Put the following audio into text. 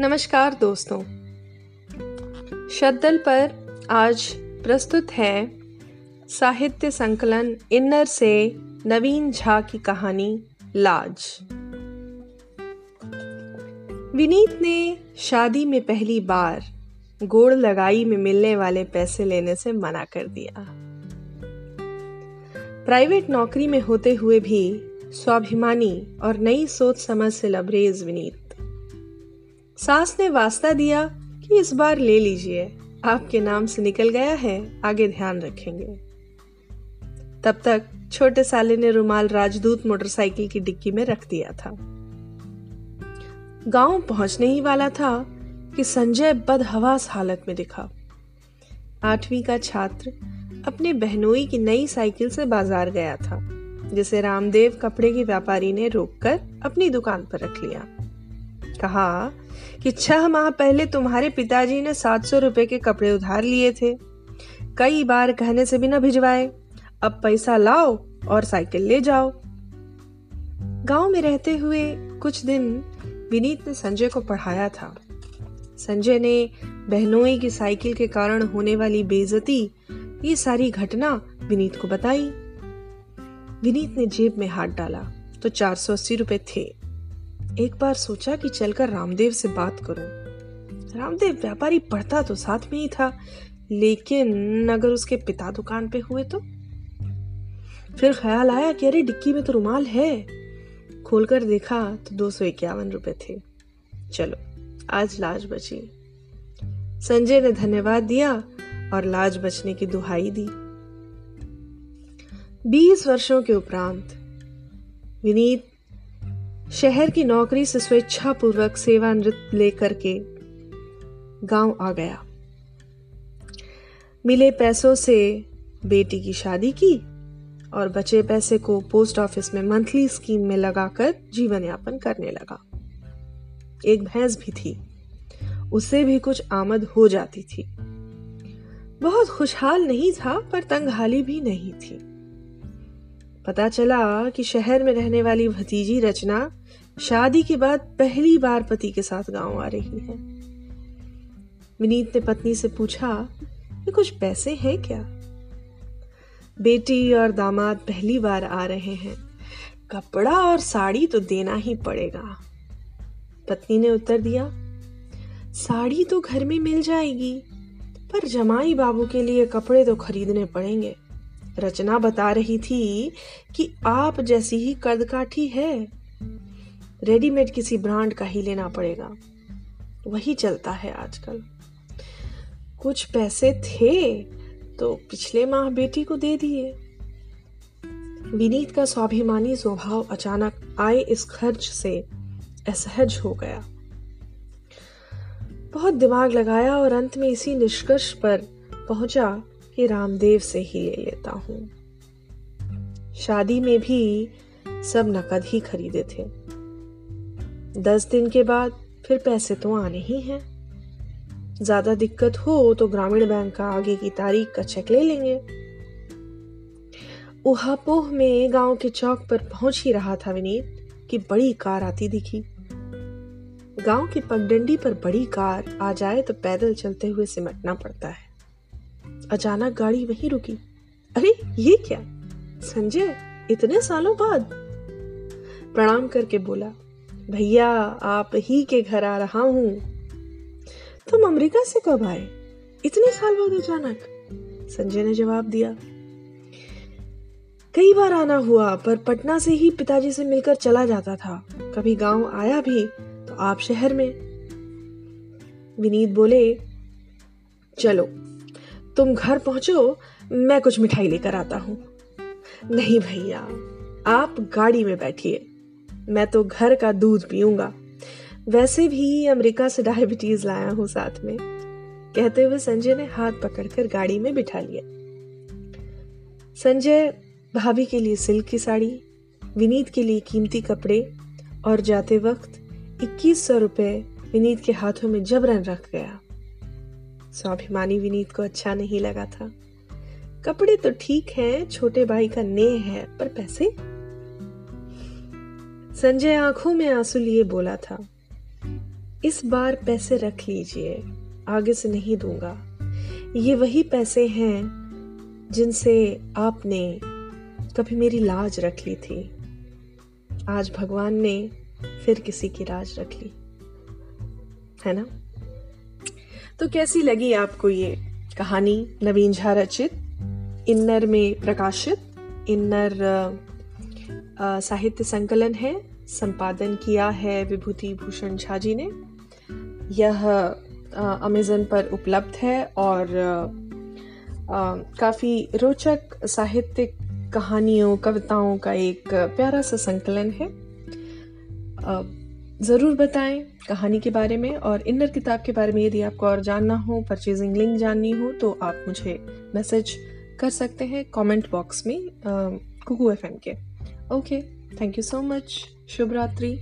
नमस्कार दोस्तों। शद्दल पर आज प्रस्तुत है साहित्य संकलन इन्नर से नवीन झा की कहानी लाज। विनीत ने शादी में पहली बार गोड़ लगाई में मिलने वाले पैसे लेने से मना कर दिया। प्राइवेट नौकरी में होते हुए भी स्वाभिमानी और नई सोच समझ से लबरेज विनीत। सास ने वास्ता दिया कि इस बार ले लीजिए। आपके नाम से निकल गया है, आगे ध्यान रखेंगे। तब तक छोटे साले ने रुमाल राजदूत मोटरसाइकिल की डिक्की में रख दिया था। गाँव पहुँचने ही वाला था कि संजय बदहवास हालत में दिखा। आठवीं का छात्र अपने बहनोई की नई साइकिल से बाज़ार गया था, जिसे रामदेव कपड़े के व्यापारी ने रोककर अपनी दुकान पर रख लिया। कहा कि छह माह पहले तुम्हारे पिताजी ने सात सौ रुपए के कपड़े उधार लिए थे। कई बार कहने से भी न भिजवाए। अब पैसा लाओ और साइकिल ले जाओ। गाँव में रहते हुए कुछ दिन विनीत ने संजय को पढ़ाया था। संजय ने बहनोई की साइकिल के कारण होने वाली बेजती ये सारी घटना विनीत को बताई। विनीत ने जेब में हाथ डाला तो चार सौ अस्सी रुपए थे। एक बार सोचा कि चलकर रामदेव से बात करूँ। रामदेव व्यापारी पढ़ता तो साथ में ही था, लेकिन अगर उसके पिता दुकान पे हुए तो? फिर ख्याल आया कि अरे, डिक्की में तो रुमाल है। खोलकर देखा तो दो सौ इक्यावन रुपए थे। चलो, आज लाज बची। संजय ने धन्यवाद दिया और लाज बचने की दुहाई दी। बीस वर्षों के उपरांत, विनीत शहर की नौकरी से स्वेच्छापूर्वक सेवानिवृत्त लेकर के गाँव आ गया। मिले पैसों से बेटी की शादी की और बचे पैसे को पोस्ट ऑफ़िस में मंथली स्कीम में लगाकर जीवन यापन करने लगा। एक भैंस भी थी। उससे भी कुछ आमद हो जाती थी। बहुत खुशहाल नहीं था, पर तंगहाली भी नहीं थी। पता चला कि शहर में रहने वाली भतीजी रचना शादी के बाद पहली बार पति के साथ गाँव आ रही है। विनीत ने पत्नी से पूछा कि कुछ पैसे हैं क्या? बेटी और दामाद पहली बार आ रहे हैं। कपड़ा और साड़ी तो देना ही पड़ेगा। पत्नी ने उत्तर दिया, साड़ी तो घर में मिल जाएगी, पर जमाई बाबू के लिए कपड़े तो खरीदने पड़ेंगे। रचना बता रही थी कि आप जैसी ही कदकाठी है, रेडीमेड किसी ब्रांड का ही लेना पड़ेगा। वही चलता है आजकल। कुछ पैसे थे तो पिछले माह बेटी को दे दिए। विनीत का स्वाभिमानी स्वभाव अचानक आए इस खर्च से असहज हो गया। बहुत दिमाग लगाया और अंत में इसी निष्कर्ष पर पहुँचा कि रामदेव से ही ले लेता हूँ। शादी में भी सब नकद ही खरीदे थे। दस दिन के बाद फिर पैसे तो आने ही हैं। ज़्यादा दिक्कत हो तो ग्रामीण बैंक का आगे की तारीख का चेक ले लेंगे। उहापोह में गाँव के चौक पर पहुँच ही रहा था विनीत कि बड़ी कार आती दिखी। गाँव की पगडंडी पर बड़ी कार आ जाए तो पैदल चलते हुए सिमटना पड़ता है। अचानक गाड़ी वहीं रुकी। अरे, ये क्या? संजय, इतने सालों बाद। प्रणाम करके बोला, भैया, आप ही के घर आ रहा हूँ। तुम अमेरिका से कब आए? इतने साल बाद अचानक? संजय ने जवाब दिया, कई बार आना हुआ, पर पटना से ही पिताजी से मिलकर चला जाता था। कभी गाँव आया भी तो आप शहर में। विनीत बोले, चलो तुम घर पहुंचो, मैं कुछ मिठाई लेकर आता हूँ। नहीं भैया, आप गाड़ी में बैठिए। मैं तो घर का दूध पीऊँगा। वैसे भी अमेरिका से डायबिटीज़ लाया हूँ साथ में। कहते हुए संजय ने हाथ पकड़कर गाड़ी में बिठा लिया। संजय, भाभी के लिए सिल्क की साड़ी, विनीत के लिए कीमती कपड़े और जाते वक्त इक्कीस सौ रुपए विनीत के हाथों में जबरन रख गया। स्वाभिमानी विनीत को अच्छा नहीं लगा था। कपड़े तो ठीक हैं, छोटे भाई का नेह है, पर पैसे? संजय आँखों में आँसू लिए बोला था, इस बार पैसे रख लीजिए, आगे से नहीं दूँगा। ये वही पैसे हैं, जिनसे आपने कभी मेरी लाज रख ली थी। आज भगवान ने फिर किसी की राज रख ली। है ना? तो कैसी लगी आपको ये कहानी, नवीन झा रचित, इन्नर में प्रकाशित, इन्नर साहित्य संकलन है, संपादन किया है विभूति भूषण झा जी ने। यह अमेज़न पर उपलब्ध है और काफ़ी रोचक साहित्यिक कहानियों, कविताओं का एक प्यारा सा संकलन है। ज़रूर बताएँ कहानी के बारे में और इनर किताब के बारे में यदि आपको और जानना हो परचेजिंग लिंक जाननी हो तो आप मुझे मैसेज कर सकते हैं कमेंट बॉक्स में कुकू एफ़ के। Okay thank you so much शुभ रात्रि।